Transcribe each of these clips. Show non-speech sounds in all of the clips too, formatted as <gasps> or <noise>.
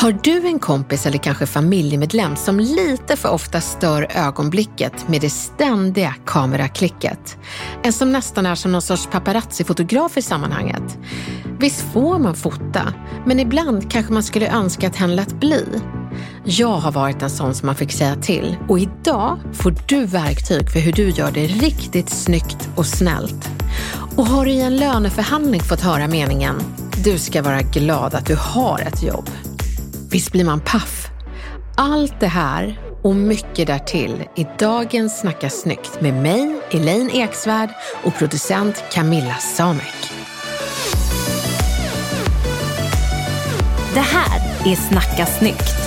Har du en kompis eller kanske familjemedlem som lite för ofta stör ögonblicket med det ständiga kameraklicket? En som nästan är som någon sorts paparazzi-fotograf i sammanhanget. Visst får man fota, men ibland kanske man skulle önska att hen lät bli. Jag har varit en sån som man fick säga till och idag får du verktyg för hur du gör det riktigt snyggt och snällt. Och har du i en löneförhandling fått höra meningen du ska vara glad att du har ett jobb. Visst blir man paff? Allt det här och mycket därtill i dagens Snacka snyggt med mig, Elaine Eksvärd och producent Camilla Samek. Det här är Snacka snyggt.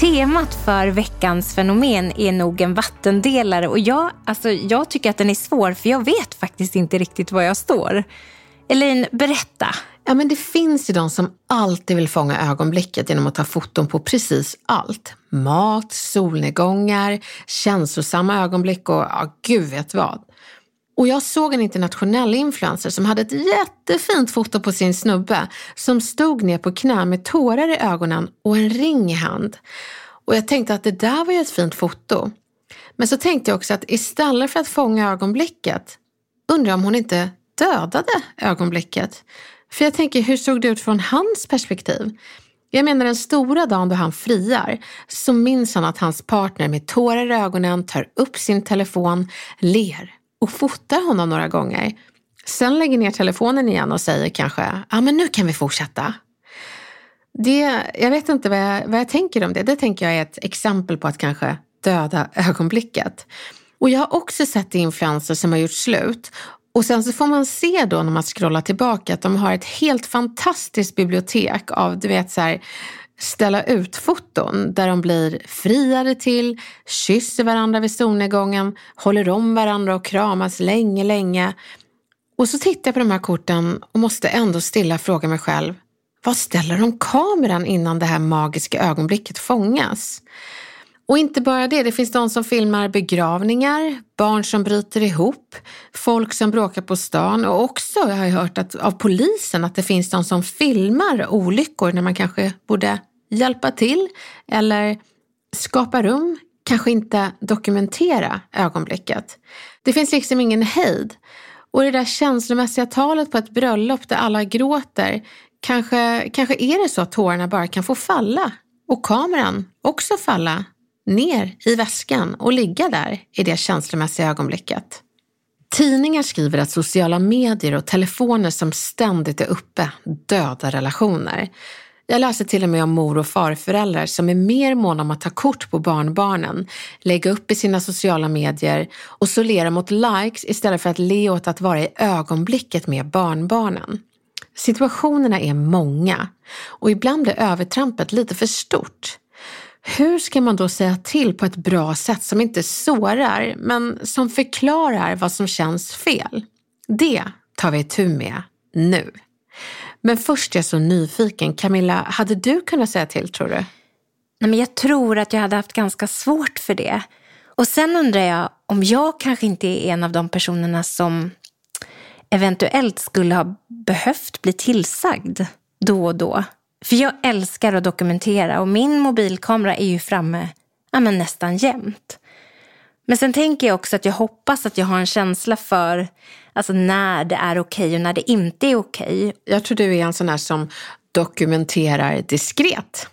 Temat för veckans fenomen är nog en vattendelare och jag, alltså, jag tycker att den är svår för jag vet faktiskt inte riktigt var jag står. Elaine, berätta. Ja, men det finns ju de som alltid vill fånga ögonblicket genom att ta foton på precis allt. Mat, solnedgångar, känslosamma ögonblick och ja, gud vet vad. Och jag såg en internationell influencer som hade ett jättefint foto på sin snubbe som stod ner på knä med tårar i ögonen och en ring i hand. Och jag tänkte att det där var ju ett fint foto. Men så tänkte jag också att istället för att fånga ögonblicket undrar om hon inte dödade ögonblicket. För jag tänker, hur såg det ut från hans perspektiv? Jag menar den stora dagen då han friar så minns han att hans partner med tårar i ögonen tar upp sin telefon, ler och fotar honom några gånger. Sen lägger ner telefonen igen och säger kanske, ja ah, men nu kan vi fortsätta. Det, jag vet inte vad jag, vad jag tänker om det. Det tänker jag är ett exempel på att kanske döda ögonblicket. Och jag har också sett influencers som har gjort slut och sen så får man se då när man scrollar tillbaka att de har ett helt fantastiskt bibliotek av, du vet så här, ställa ut-foton där de blir friade till, kysser varandra vid solnedgången, håller om varandra och kramas länge, länge. Och så tittar jag på de här korten och måste ändå stilla fråga mig själv, vad ställer de kameran innan det här magiska ögonblicket fångas? Och inte bara det, det finns de som filmar begravningar, barn som bryter ihop, folk som bråkar på stan och också jag har jag hört att, av polisen att det finns de som filmar olyckor när man kanske borde hjälpa till eller skapa rum, kanske inte dokumentera ögonblicket. Det finns liksom ingen hejd. Och det där känslomässiga talet på ett bröllop där alla gråter, kanske, kanske är det så att tårarna bara kan få falla och kameran också falla ner i väskan och ligga där i det känslomässiga ögonblicket. Tidningar skriver att sociala medier och telefoner som ständigt är uppe dödar relationer. Jag läser till och med om mor och farföräldrar som är mer måna om att ta kort på barnbarnen, lägga upp i sina sociala medier och solera mot likes istället för att le åt att vara i ögonblicket med barnbarnen. Situationerna är många och ibland blir övertrampet lite för stort. Hur ska man då säga till på ett bra sätt som inte sårar men som förklarar vad som känns fel? Det tar vi tur med nu. Men först är jag så nyfiken. Camilla, hade du kunnat säga till tror du? Nej, men jag tror att jag hade haft ganska svårt för det. Och sen undrar jag om jag kanske inte är en av de personerna som eventuellt skulle ha behövt bli tillsagd då och då. För jag älskar att dokumentera och min mobilkamera är ju framme ja, men nästan jämt. Men sen tänker jag också att jag hoppas att jag har en känsla för alltså när det är okej och när det inte är okej. Jag tror du är en sån här som dokumenterar diskret.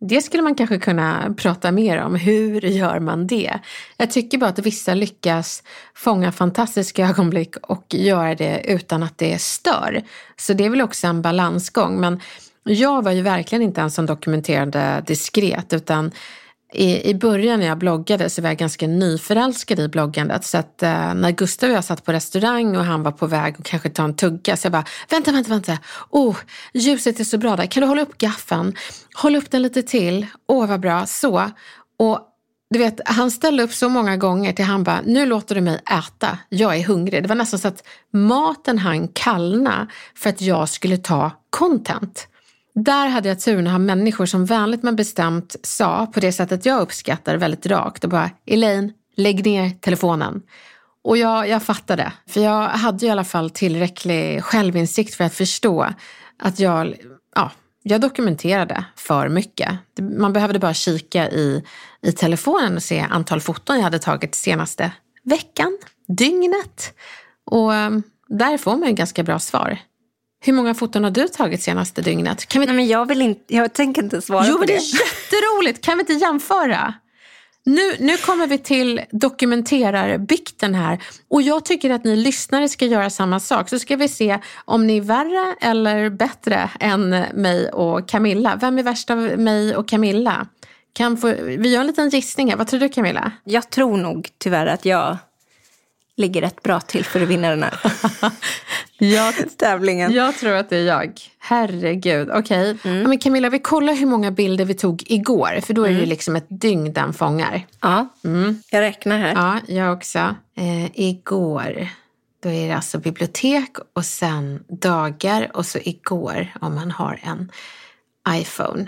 Det skulle man kanske kunna prata mer om. Hur gör man det? Jag tycker bara att vissa lyckas fånga fantastiska ögonblick och göra det utan att det stör. Så det är väl också en balansgång. Men jag var ju verkligen inte en som dokumenterade diskret utan i, i början när jag bloggade så var jag ganska nyförälskad i bloggandet. Så att eh, när Gustav och jag satt på restaurang och han var på väg att kanske ta en tugga så jag bara, vänta, vänta, vänta. Oh, ljuset är så bra där. Kan du hålla upp gaffeln? Håll upp den lite till. Åh, oh, vad bra. Så. Och du vet, han ställde upp så många gånger till han bara, nu låter du mig äta. Jag är hungrig. Det var nästan så att maten han kallna för att jag skulle ta content. Där hade jag turen att ha människor som vänligt men bestämt sa på det sättet jag uppskattar väldigt rakt och bara Elaine, lägg ner telefonen. Och jag, jag fattade, för jag hade i alla fall tillräcklig självinsikt för att förstå att jag, ja, jag dokumenterade för mycket. Man behövde bara kika i, i telefonen och se antal foton jag hade tagit senaste veckan, dygnet. Och ehm, där får man ju ganska bra svar. Hur många foton har du tagit senaste dygnet? Kan vi... Nej, men jag, vill inte, jag tänker inte svara jo, på det. Jo, det är <laughs> jätteroligt. Kan vi inte jämföra? Nu, nu kommer vi till dokumenterarbikten här. Och jag tycker att ni lyssnare ska göra samma sak. Så ska vi se om ni är värre eller bättre än mig och Camilla. Vem är värst av mig och Camilla? Kan få, vi gör en liten gissning här. Vad tror du Camilla? Jag tror nog tyvärr att jag ligger rätt bra till för att vinna den här <laughs> jag, tävlingen. Jag tror att det är jag. Herregud. Okej. Okay. Mm. Camilla, vi kollar hur många bilder vi tog igår. För då är mm. det liksom ett dygn den fångar. Ja, mm. jag räknar här. Ja, jag också. Eh, igår, då är det alltså bibliotek och sen dagar och så igår om man har en iPhone.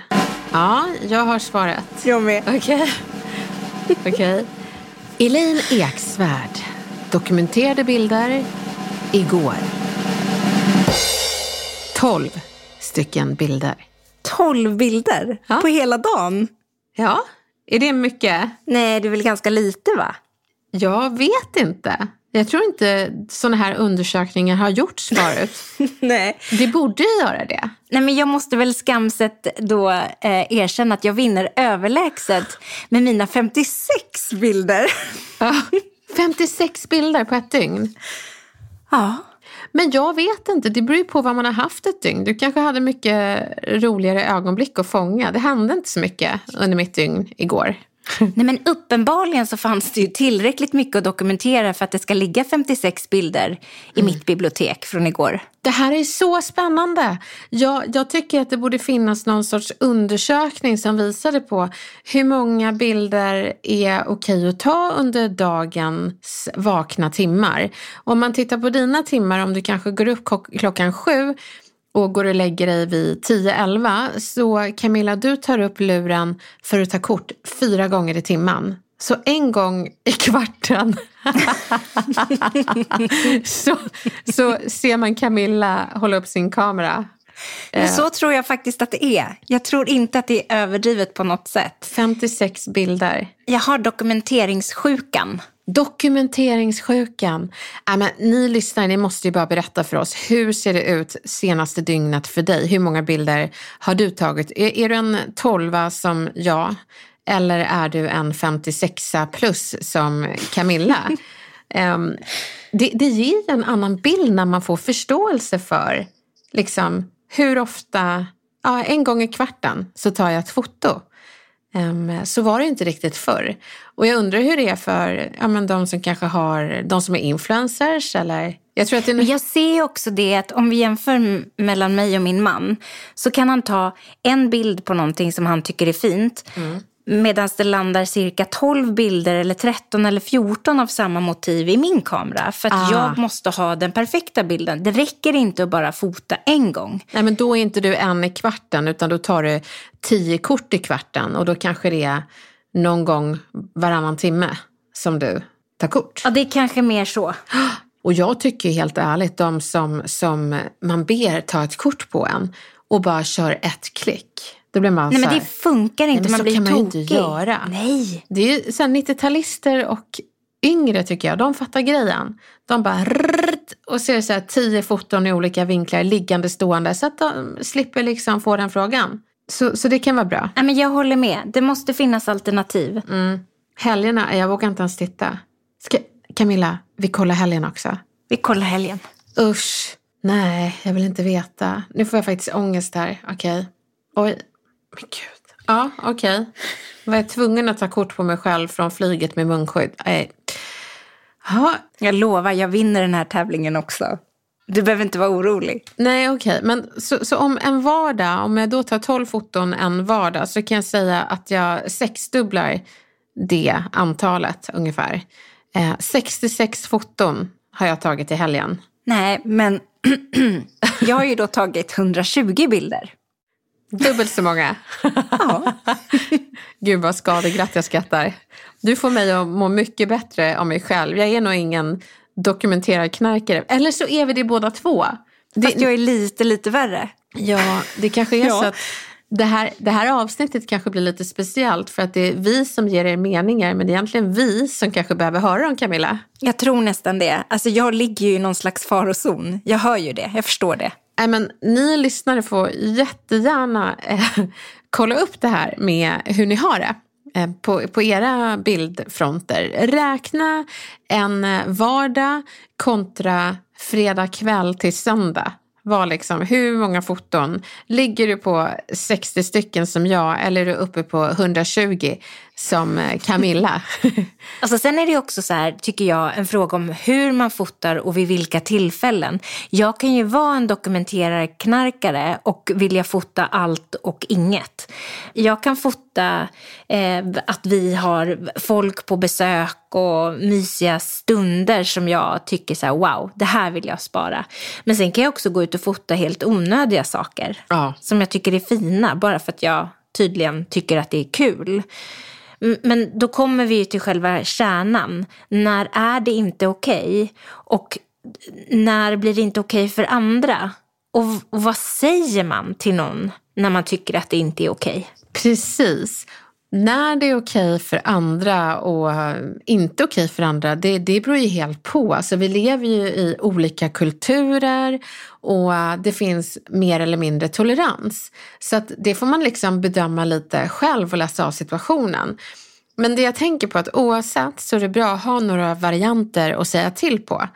Ja, jag har svaret. Jag med. Okej. Okay. <laughs> Okej. Okay. Elaine Eksvärd dokumenterade bilder igår. 12 stycken bilder. 12 bilder? Ja. På hela dagen? Ja, är det mycket? Nej, det är väl ganska lite va? Jag vet inte. Jag tror inte sådana här undersökningar har gjorts förut. <laughs> Nej. Det borde göra det. Nej, men jag måste väl skamset då eh, erkänna att jag vinner överlägset med mina 56 bilder. <laughs> Ja, 56 bilder på ett dygn? Ja. Men jag vet inte, det beror ju på vad man har haft ett dygn. Du kanske hade mycket roligare ögonblick att fånga. Det hände inte så mycket under mitt dygn igår. <laughs> Nej men uppenbarligen så fanns det ju tillräckligt mycket att dokumentera för att det ska ligga 56 bilder i mm. mitt bibliotek från igår. Det här är så spännande. Jag, jag tycker att det borde finnas någon sorts undersökning som visade på hur många bilder är okej att ta under dagens vakna timmar. Om man tittar på dina timmar, om du kanske går upp klockan sju och går och lägger dig vid 10-11 så Camilla, du tar upp luren för att ta kort fyra gånger i timmen. Så en gång i kvarten <laughs> så, så ser man Camilla hålla upp sin kamera. Men så tror jag faktiskt att det är. Jag tror inte att det är överdrivet på något sätt. 56 bilder. Jag har dokumenteringssjukan. Dokumenteringssjukan. Äh, men, ni lyssnare, ni måste ju bara berätta för oss. Hur ser det ut senaste dygnet för dig? Hur många bilder har du tagit? Är, är du en tolva som jag? Eller är du en 56 plus som Camilla? um, <laughs> det, det ger en annan bild när man får förståelse för liksom, hur ofta, ja, en gång i kvarten så tar jag ett foto. Så var det inte riktigt förr. Och jag undrar hur det är för ja, men de som kanske har, de som är influencers eller jag, tror att det är... jag ser också det att om vi jämför mellan mig och min man så kan han ta en bild på någonting som han tycker är fint. Mm. Medan det landar cirka 12 bilder eller 13 eller 14 av samma motiv i min kamera. För att ah. jag måste ha den perfekta bilden. Det räcker inte att bara fota en gång. Nej men då är inte du en i kvarten utan då tar du tio kort i kvarten. Och då kanske det är någon gång varannan timme som du tar kort. Ja det är kanske mer så. <gasps> Och jag tycker helt ärligt, de som, som man ber ta ett kort på en och bara kör ett klick. Då blir man Nej men det funkar inte, nej, man så blir kan tokig. man ju inte göra. Nej. Det är ju 90-talister och yngre tycker jag, de fattar grejen. De bara rrrt, och ser så här tio foton i olika vinklar liggande stående så att de slipper liksom få den frågan. Så, så det kan vara bra. Ja, men jag håller med. Det måste finnas alternativ. Mm. Helgerna, jag vågar inte ens titta. Ska, Camilla, vi kollar helgen också. Vi kollar helgen. Usch, nej, jag vill inte veta. Nu får jag faktiskt ångest här. Okej. Okay. Oj, men gud. Ja, okej. Okay. Var jag tvungen att ta kort på mig själv från flyget med munskydd? Nej. Ja. Jag lovar, jag vinner den här tävlingen också. Du behöver inte vara orolig. Nej, okej. Okay. Men så, så, om en vardag, om jag då tar 12 foton en vardag så kan jag säga att jag sexdubblar det antalet ungefär. Eh, 66 foton har jag tagit i helgen. Nej, men <clears throat> jag har ju då tagit 120 bilder. Dubbelt så många. ja. <laughs> Gud vad skadeglatt jag skrattar. Du får mig att må mycket bättre om mig själv. Jag är nog ingen dokumenterad knarkare. Eller så är vi det båda två. Fast jag är lite, lite värre. Ja, det kanske är ja. så att det här, det här avsnittet kanske blir lite speciellt för att det är vi som ger er meningar men det är egentligen vi som kanske behöver höra dem Camilla. Jag tror nästan det. Alltså jag ligger ju i någon slags farozon. Jag hör ju det, jag förstår det. Nej, men ni lyssnare får jättegärna eh, <laughs> kolla upp det här med hur ni har det eh, på, på era bildfronter. Räkna en eh, vardag kontra fredag kväll till söndag var liksom, hur många foton? Ligger du på 60 stycken som jag eller är du uppe på 120 som eh, Camilla? <laughs> alltså sen är det också så här, tycker jag, en fråga om hur man fotar och vid vilka tillfällen. Jag kan ju vara en dokumenterare knarkare och vilja fota allt och inget. Jag kan fota eh, att vi har folk på besök och mysiga stunder som jag tycker så här, wow, det här vill jag spara. Men sen kan jag också gå ut och fota helt onödiga saker ja. som jag tycker är fina bara för att jag tydligen tycker att det är kul. Men då kommer vi till själva kärnan. När är det inte okej? Okay? Och när blir det inte okej okay för andra? Och, och vad säger man till någon när man tycker att det inte är okej? Okay? Precis. När det är okej för andra och inte okej för andra, det, det beror ju helt på. Alltså, vi lever ju i olika kulturer och det finns mer eller mindre tolerans. Så att det får man liksom bedöma lite själv och läsa av situationen. Men det jag tänker på är att oavsett så är det bra att ha några varianter att säga till på.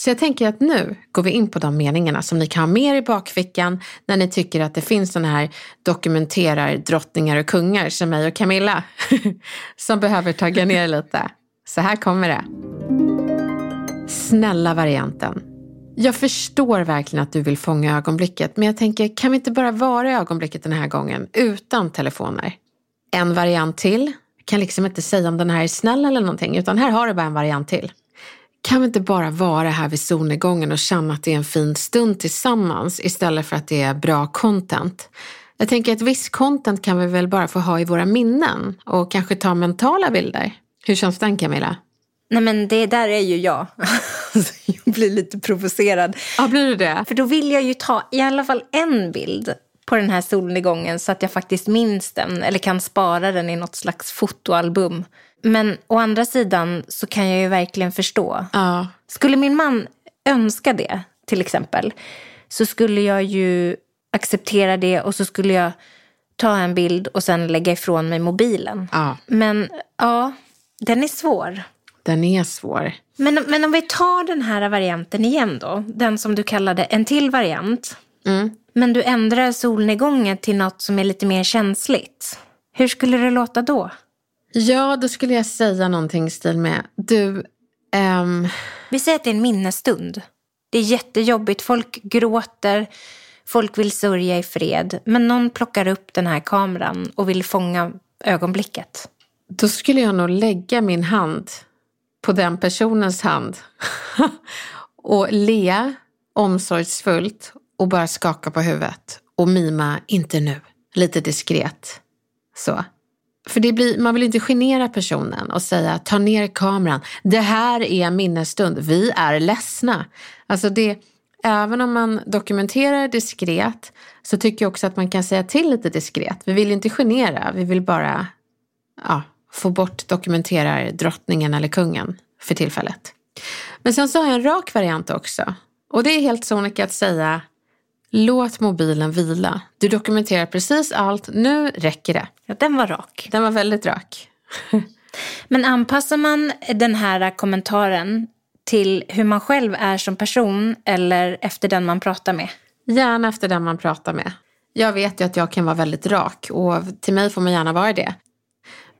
Så jag tänker att nu går vi in på de meningarna som ni kan ha med er i bakfickan när ni tycker att det finns sådana här dokumenterar drottningar och kungar som mig och Camilla <laughs> som behöver tagga ner lite. Så här kommer det. Snälla varianten. Jag förstår verkligen att du vill fånga ögonblicket men jag tänker kan vi inte bara vara i ögonblicket den här gången utan telefoner? En variant till. Jag kan liksom inte säga om den här är snäll eller någonting utan här har du bara en variant till. Kan vi inte bara vara här vid solnedgången och känna att det är en fin stund tillsammans istället för att det är bra content? Jag tänker att viss content kan vi väl bara få ha i våra minnen och kanske ta mentala bilder. Hur känns den Camilla? Nej men det där är ju jag. <laughs> jag blir lite provocerad. Ja, blir du det? För då vill jag ju ta i alla fall en bild på den här solnedgången så att jag faktiskt minns den eller kan spara den i något slags fotoalbum. Men å andra sidan så kan jag ju verkligen förstå. Ja. Skulle min man önska det, till exempel, så skulle jag ju acceptera det och så skulle jag ta en bild och sen lägga ifrån mig mobilen. Ja. Men ja, den är svår. Den är svår. Men, men om vi tar den här varianten igen då, den som du kallade en till variant. Mm. Men du ändrar solnedgången till något som är lite mer känsligt. Hur skulle det låta då? Ja, då skulle jag säga någonting i stil med, du... Um... Vi säger att det är en minnesstund. Det är jättejobbigt, folk gråter, folk vill sörja i fred. Men någon plockar upp den här kameran och vill fånga ögonblicket. Då skulle jag nog lägga min hand på den personens hand <laughs> och le omsorgsfullt och bara skaka på huvudet och mima inte nu, lite diskret. Så. För det blir, man vill inte genera personen och säga ta ner kameran. Det här är en minnesstund. Vi är ledsna. Alltså det, även om man dokumenterar diskret så tycker jag också att man kan säga till lite diskret. Vi vill inte genera. Vi vill bara ja, få bort dokumenterar drottningen eller kungen för tillfället. Men sen så har jag en rak variant också. Och det är helt sonika att säga Låt mobilen vila. Du dokumenterar precis allt, nu räcker det. Ja, den var rak. Den var väldigt rak. <laughs> Men anpassar man den här kommentaren till hur man själv är som person eller efter den man pratar med? Gärna efter den man pratar med. Jag vet ju att jag kan vara väldigt rak och till mig får man gärna vara det.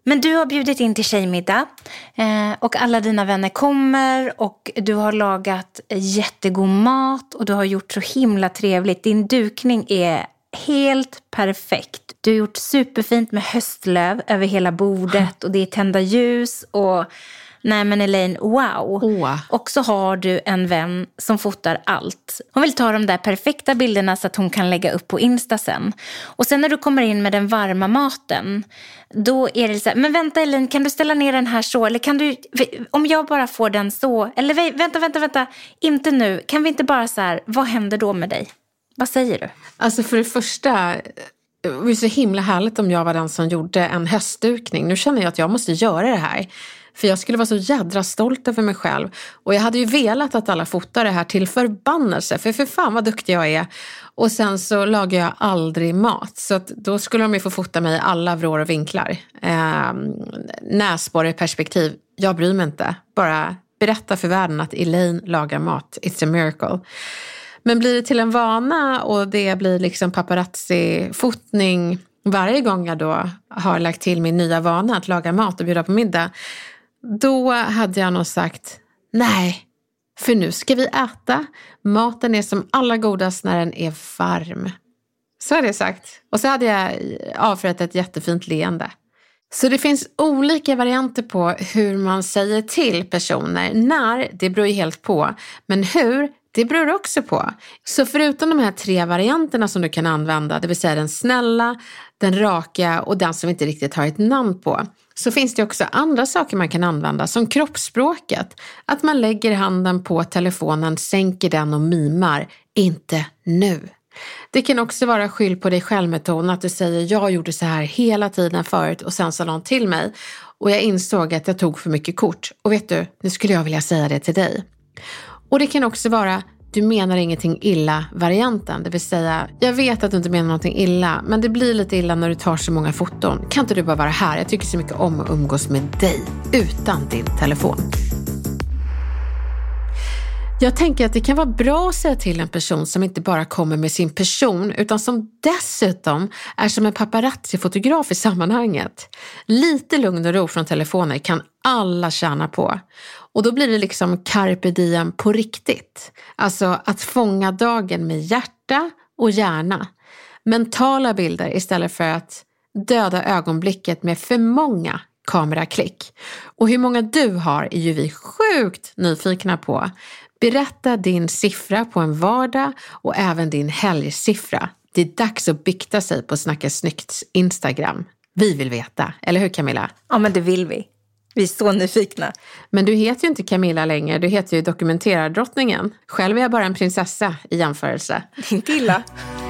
Men du har bjudit in till tjejmiddag eh, och alla dina vänner kommer och du har lagat jättegod mat och du har gjort så himla trevligt. Din dukning är helt perfekt. Du har gjort superfint med höstlöv över hela bordet och det är tända ljus och Nej men Elaine, wow. Oh. Och så har du en vän som fotar allt. Hon vill ta de där perfekta bilderna så att hon kan lägga upp på Insta sen. Och sen när du kommer in med den varma maten, då är det så här, men vänta Elaine, kan du ställa ner den här så? Eller kan du, om jag bara får den så? Eller vänta, vänta, vänta, inte nu. Kan vi inte bara så här, vad händer då med dig? Vad säger du? Alltså för det första, eh, det var så himla härligt om jag var den som gjorde en höstdukning. Nu känner jag att jag måste göra det här. För jag skulle vara så jädra stolt över mig själv. Och jag hade ju velat att alla fotar det här till förbannelse. För för fan vad duktig jag är. Och sen så lagar jag aldrig mat. Så då skulle de ju få fota mig i alla vrår och vinklar. Eh, näsborreperspektiv, jag bryr mig inte. Bara berätta för världen att Elaine lagar mat. It's a miracle. Men blir det till en vana och det blir liksom paparazzi-fotning varje gång jag då har lagt till min nya vana att laga mat och bjuda på middag då hade jag nog sagt nej, för nu ska vi äta. Maten är som allra godast när den är varm. Så hade jag sagt. Och så hade jag avfört ett jättefint leende. Så det finns olika varianter på hur man säger till personer. När, det beror ju helt på. Men hur, det beror också på. Så förutom de här tre varianterna som du kan använda, det vill säga den snälla, den raka och den som inte riktigt har ett namn på, så finns det också andra saker man kan använda som kroppsspråket. Att man lägger handen på telefonen, sänker den och mimar, inte nu. Det kan också vara skyll på dig själv-metoden, att du säger jag gjorde så här hela tiden förut och sen sa någon till mig och jag insåg att jag tog för mycket kort och vet du, nu skulle jag vilja säga det till dig. Och det kan också vara du menar ingenting illa-varianten. Det vill säga, jag vet att du inte menar någonting illa, men det blir lite illa när du tar så många foton. Kan inte du bara vara här? Jag tycker så mycket om att umgås med dig utan din telefon. Jag tänker att det kan vara bra att säga till en person som inte bara kommer med sin person utan som dessutom är som en paparazzi-fotograf i sammanhanget. Lite lugn och ro från telefoner kan alla tjänar på. Och då blir det liksom carpe diem på riktigt. Alltså att fånga dagen med hjärta och hjärna. Mentala bilder istället för att döda ögonblicket med för många kameraklick. Och hur många du har är ju vi sjukt nyfikna på. Berätta din siffra på en vardag och även din helgsiffra. Det är dags att bikta sig på Snacka snyggt Instagram. Vi vill veta, eller hur Camilla? Ja, men det vill vi. Vi är så nyfikna. Men du heter ju inte Camilla längre, du heter ju dokumenterardrottningen. Själv är jag bara en prinsessa i jämförelse. Inte illa. <laughs>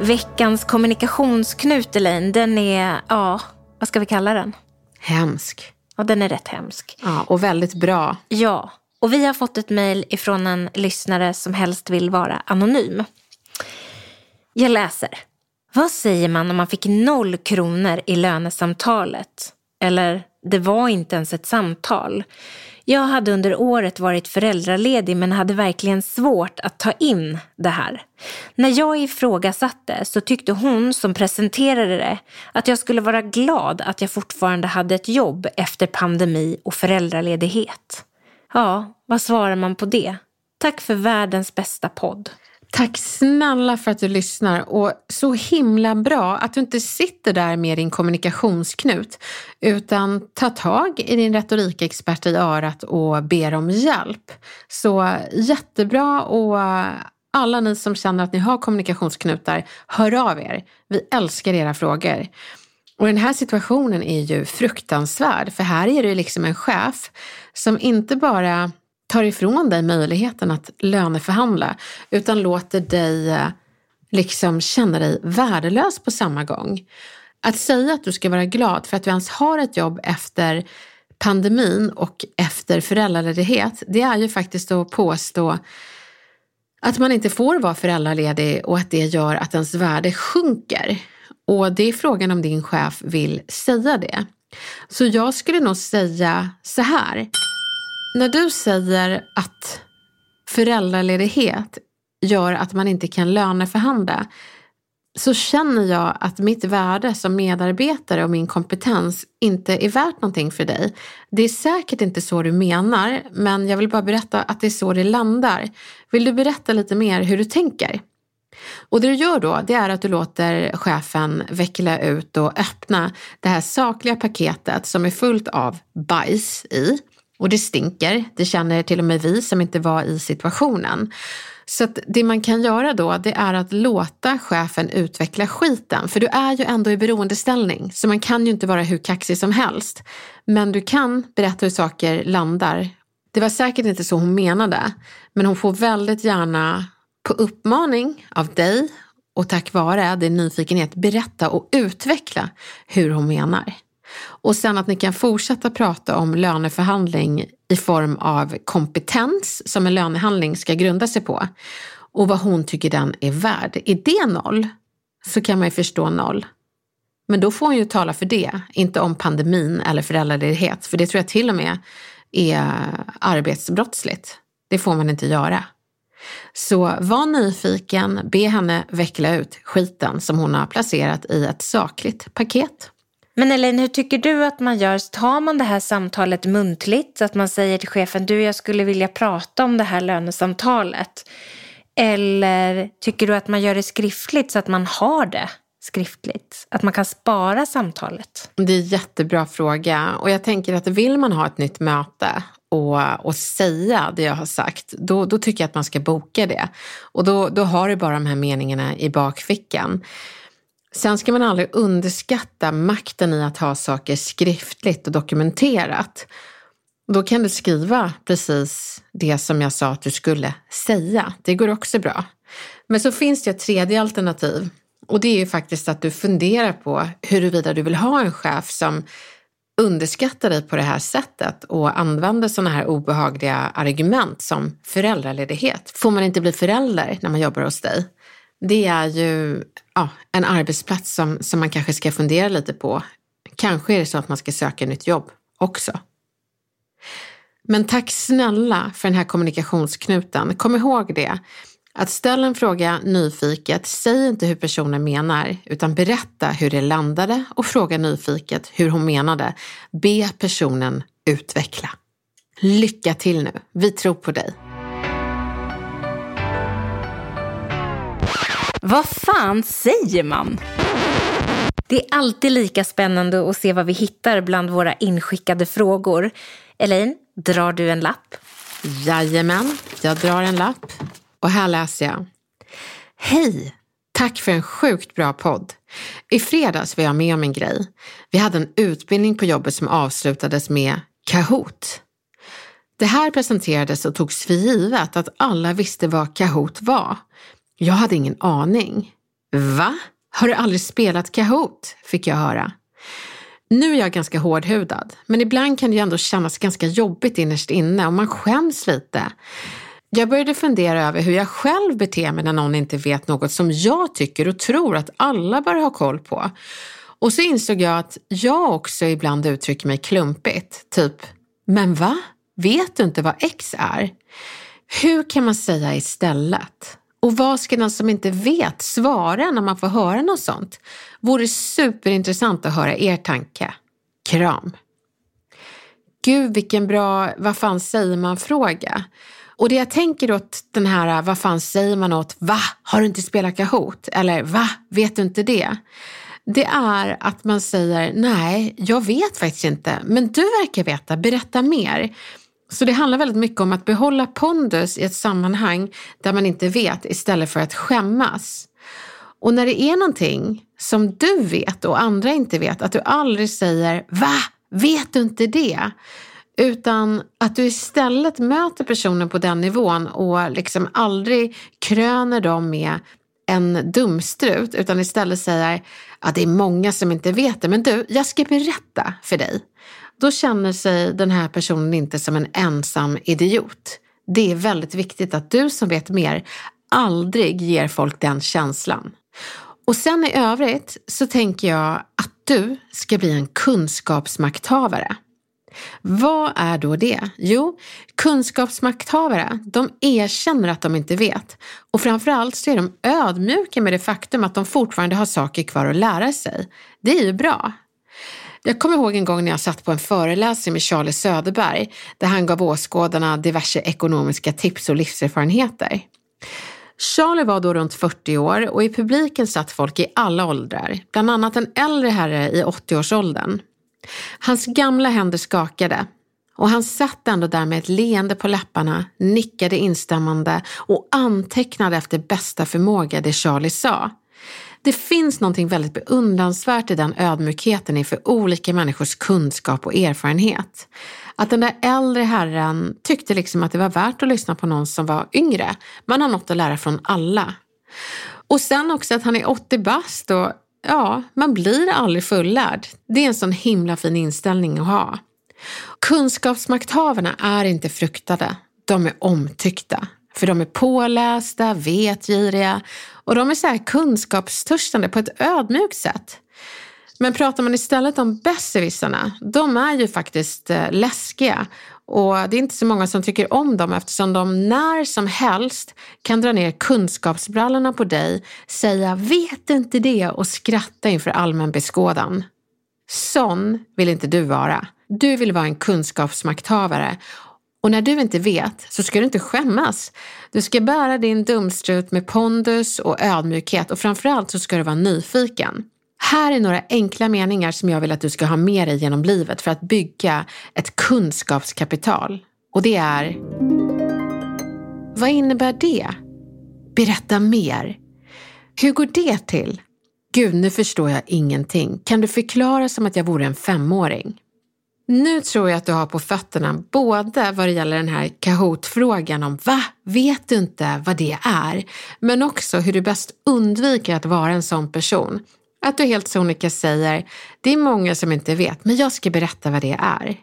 Veckans kommunikationsknut, Elaine, den är, ja, vad ska vi kalla den? Hemsk. Ja, den är rätt hemsk. Ja, och väldigt bra. Ja, och vi har fått ett mejl ifrån en lyssnare som helst vill vara anonym. Jag läser. Vad säger man om man fick noll kronor i lönesamtalet? Eller, det var inte ens ett samtal. Jag hade under året varit föräldraledig men hade verkligen svårt att ta in det här. När jag ifrågasatte så tyckte hon som presenterade det att jag skulle vara glad att jag fortfarande hade ett jobb efter pandemi och föräldraledighet. Ja, vad svarar man på det? Tack för världens bästa podd. Tack snälla för att du lyssnar och så himla bra att du inte sitter där med din kommunikationsknut utan tar tag i din retorikexpert i örat och ber om hjälp. Så jättebra och alla ni som känner att ni har kommunikationsknutar, hör av er. Vi älskar era frågor. Och den här situationen är ju fruktansvärd för här är det liksom en chef som inte bara tar ifrån dig möjligheten att löneförhandla utan låter dig eh, liksom känna dig värdelös på samma gång. Att säga att du ska vara glad för att du ens har ett jobb efter pandemin och efter föräldraledighet, det är ju faktiskt att påstå att man inte får vara föräldraledig och att det gör att ens värde sjunker. Och det är frågan om din chef vill säga det. Så jag skulle nog säga så här. När du säger att föräldraledighet gör att man inte kan löneförhandla så känner jag att mitt värde som medarbetare och min kompetens inte är värt någonting för dig. Det är säkert inte så du menar, men jag vill bara berätta att det är så det landar. Vill du berätta lite mer hur du tänker? Och det du gör då, det är att du låter chefen veckla ut och öppna det här sakliga paketet som är fullt av bajs i. Och det stinker, det känner till och med vi som inte var i situationen. Så att det man kan göra då, det är att låta chefen utveckla skiten. För du är ju ändå i beroendeställning, så man kan ju inte vara hur kaxig som helst. Men du kan berätta hur saker landar. Det var säkert inte så hon menade, men hon får väldigt gärna på uppmaning av dig och tack vare din nyfikenhet berätta och utveckla hur hon menar. Och sen att ni kan fortsätta prata om löneförhandling i form av kompetens som en lönehandling ska grunda sig på och vad hon tycker den är värd. Är det noll så kan man ju förstå noll. Men då får hon ju tala för det, inte om pandemin eller föräldraledighet, för det tror jag till och med är arbetsbrottsligt. Det får man inte göra. Så var nyfiken, be henne veckla ut skiten som hon har placerat i ett sakligt paket. Men Elaine, hur tycker du att man gör? Tar man det här samtalet muntligt? Så Att man säger till chefen, du jag skulle vilja prata om det här lönesamtalet. Eller tycker du att man gör det skriftligt så att man har det skriftligt? Att man kan spara samtalet? Det är en jättebra fråga och jag tänker att vill man ha ett nytt möte och, och säga det jag har sagt, då, då tycker jag att man ska boka det. Och då, då har du bara de här meningarna i bakfickan. Sen ska man aldrig underskatta makten i att ha saker skriftligt och dokumenterat. Då kan du skriva precis det som jag sa att du skulle säga. Det går också bra. Men så finns det ett tredje alternativ och det är ju faktiskt att du funderar på huruvida du vill ha en chef som underskattar dig på det här sättet och använder sådana här obehagliga argument som föräldraledighet. Får man inte bli förälder när man jobbar hos dig? Det är ju ja, en arbetsplats som, som man kanske ska fundera lite på. Kanske är det så att man ska söka nytt jobb också. Men tack snälla för den här kommunikationsknuten. Kom ihåg det. Att ställa en fråga nyfiket, säg inte hur personen menar, utan berätta hur det landade och fråga nyfiket hur hon menade. Be personen utveckla. Lycka till nu, vi tror på dig. Vad fan säger man? Det är alltid lika spännande att se vad vi hittar bland våra inskickade frågor. Elaine, drar du en lapp? Jajamän, jag drar en lapp. Och här läser jag. Hej! Tack för en sjukt bra podd. I fredags var jag med om en grej. Vi hade en utbildning på jobbet som avslutades med Kahoot. Det här presenterades och togs för givet att alla visste vad Kahoot var. Jag hade ingen aning. Va? Har du aldrig spelat Kahoot? fick jag höra. Nu är jag ganska hårdhudad, men ibland kan det ju ändå kännas ganska jobbigt innerst inne och man skäms lite. Jag började fundera över hur jag själv beter mig när någon inte vet något som jag tycker och tror att alla bör ha koll på. Och så insåg jag att jag också ibland uttrycker mig klumpigt, typ “men va? Vet du inte vad X är?” Hur kan man säga istället? Och vad ska den som inte vet svara när man får höra något sånt? Vore superintressant att höra er tanke. Kram! Gud vilken bra vad fan säger man-fråga. Och det jag tänker åt den här vad fan säger man åt va? Har du inte spelat Kahoot? Eller va? Vet du inte det? Det är att man säger nej, jag vet faktiskt inte, men du verkar veta, berätta mer. Så det handlar väldigt mycket om att behålla pondus i ett sammanhang där man inte vet istället för att skämmas. Och när det är någonting som du vet och andra inte vet, att du aldrig säger va? Vet du inte det? Utan att du istället möter personen på den nivån och liksom aldrig kröner dem med en dumstrut utan istället säger att det är många som inte vet det, men du, jag ska berätta för dig. Då känner sig den här personen inte som en ensam idiot. Det är väldigt viktigt att du som vet mer aldrig ger folk den känslan. Och sen i övrigt så tänker jag att du ska bli en kunskapsmakthavare. Vad är då det? Jo, kunskapsmakthavare, de erkänner att de inte vet. Och framförallt så är de ödmjuka med det faktum att de fortfarande har saker kvar att lära sig. Det är ju bra. Jag kommer ihåg en gång när jag satt på en föreläsning med Charlie Söderberg där han gav åskådarna diverse ekonomiska tips och livserfarenheter. Charlie var då runt 40 år och i publiken satt folk i alla åldrar, bland annat en äldre herre i 80-årsåldern. Hans gamla händer skakade och han satt ändå där med ett leende på läpparna, nickade instämmande och antecknade efter bästa förmåga det Charlie sa. Det finns någonting väldigt beundransvärt i den ödmjukheten inför olika människors kunskap och erfarenhet. Att den där äldre herren tyckte liksom att det var värt att lyssna på någon som var yngre. Man har något att lära från alla. Och sen också att han är 80 bast och ja, man blir aldrig fullärd. Det är en sån himla fin inställning att ha. Kunskapsmakthavarna är inte fruktade, de är omtyckta. För de är pålästa, vetgiriga och de är så här kunskapstörstande på ett ödmjukt sätt. Men pratar man istället om besserwissarna, de är ju faktiskt eh, läskiga och det är inte så många som tycker om dem eftersom de när som helst kan dra ner kunskapsbrallorna på dig, säga vet inte det och skratta inför allmän beskådan. Sån vill inte du vara. Du vill vara en kunskapsmakthavare och när du inte vet så ska du inte skämmas. Du ska bära din dumstrut med pondus och ödmjukhet och framförallt så ska du vara nyfiken. Här är några enkla meningar som jag vill att du ska ha med dig genom livet för att bygga ett kunskapskapital. Och det är Vad innebär det? Berätta mer. Hur går det till? Gud, nu förstår jag ingenting. Kan du förklara som att jag vore en femåring? Nu tror jag att du har på fötterna både vad det gäller den här Kahoot-frågan om va, vet du inte vad det är? Men också hur du bäst undviker att vara en sån person. Att du helt sonika säger, det är många som inte vet, men jag ska berätta vad det är.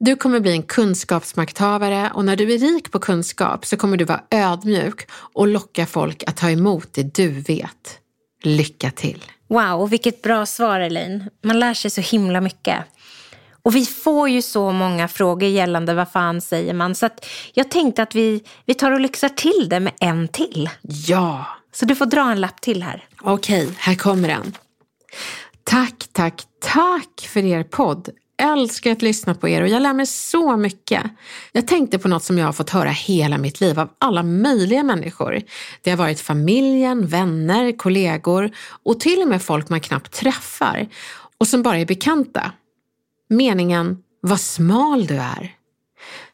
Du kommer bli en kunskapsmakthavare och när du är rik på kunskap så kommer du vara ödmjuk och locka folk att ta emot det du vet. Lycka till! Wow, vilket bra svar Elaine. Man lär sig så himla mycket. Och vi får ju så många frågor gällande vad fan säger man. Så jag tänkte att vi, vi tar och lyxar till det med en till. Ja! Så du får dra en lapp till här. Okej, här kommer den. Tack, tack, tack för er podd. Älskar att lyssna på er och jag lär mig så mycket. Jag tänkte på något som jag har fått höra hela mitt liv av alla möjliga människor. Det har varit familjen, vänner, kollegor och till och med folk man knappt träffar och som bara är bekanta. Meningen, vad smal du är.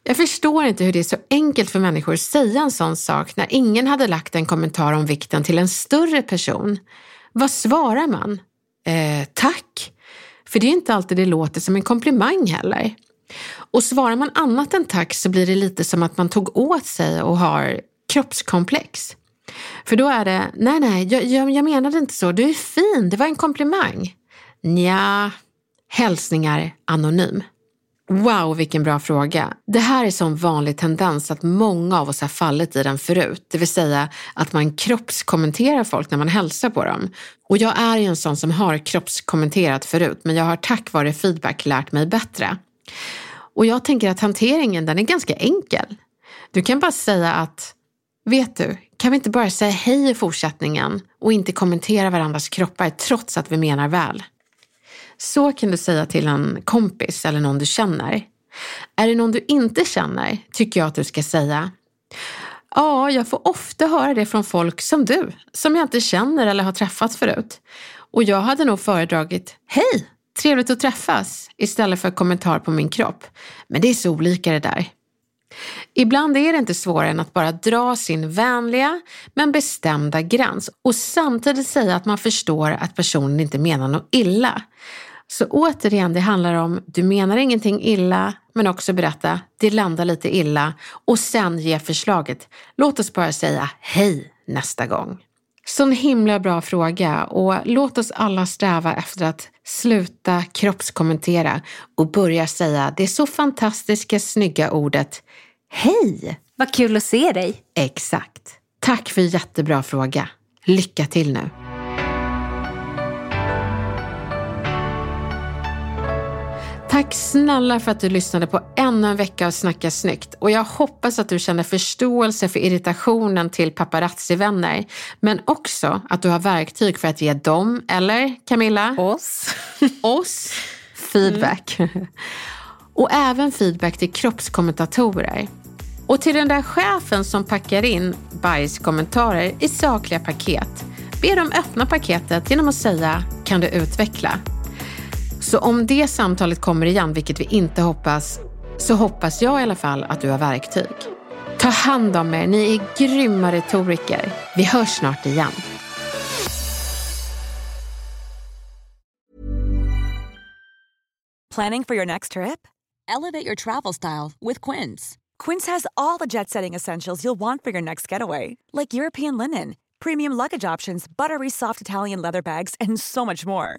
Jag förstår inte hur det är så enkelt för människor att säga en sån sak när ingen hade lagt en kommentar om vikten till en större person. Vad svarar man? Eh, tack. För det är inte alltid det låter som en komplimang heller. Och svarar man annat än tack så blir det lite som att man tog åt sig och har kroppskomplex. För då är det, nej nej, jag, jag, jag menade inte så, du är fin, det var en komplimang. Nja, hälsningar anonym. Wow, vilken bra fråga. Det här är sån vanlig tendens att många av oss har fallit i den förut. Det vill säga att man kroppskommenterar folk när man hälsar på dem. Och jag är ju en sån som har kroppskommenterat förut, men jag har tack vare feedback lärt mig bättre. Och jag tänker att hanteringen den är ganska enkel. Du kan bara säga att, vet du, kan vi inte bara säga hej i fortsättningen och inte kommentera varandras kroppar trots att vi menar väl? Så kan du säga till en kompis eller någon du känner. Är det någon du inte känner tycker jag att du ska säga Ja, jag får ofta höra det från folk som du, som jag inte känner eller har träffat förut. Och jag hade nog föredragit Hej, trevligt att träffas istället för kommentar på min kropp. Men det är så olika det där. Ibland är det inte svårare än att bara dra sin vänliga men bestämda gräns och samtidigt säga att man förstår att personen inte menar något illa. Så återigen, det handlar om du menar ingenting illa men också berätta det landar lite illa och sen ge förslaget. Låt oss bara säga hej nästa gång. Sån himla bra fråga och låt oss alla sträva efter att sluta kroppskommentera och börja säga det så fantastiska snygga ordet Hej! Vad kul att se dig. Exakt. Tack för jättebra fråga. Lycka till nu. Tack snälla för att du lyssnade på ännu en vecka av Snacka snyggt och jag hoppas att du känner förståelse för irritationen till paparazzi-vänner men också att du har verktyg för att ge dem, eller Camilla? Oss. <laughs> Oss feedback. Mm. och även feedback till kroppskommentatorer. Och till den där chefen som packar in bajskommentarer i sakliga paket, be dem öppna paketet genom att säga “Kan du utveckla?” Så om det samtalet kommer igen, vilket vi inte hoppas, så hoppas jag i alla fall att du har verktyg. Ta hand om er, ni är grymma retoriker. Vi hörs snart igen. Planning for your next trip? Elevate your travel style with Quince. Quince has all the jet setting essentials you'll want for your next getaway, like European linen, premium luggage options, buttery soft Italian leather bags, and so much more.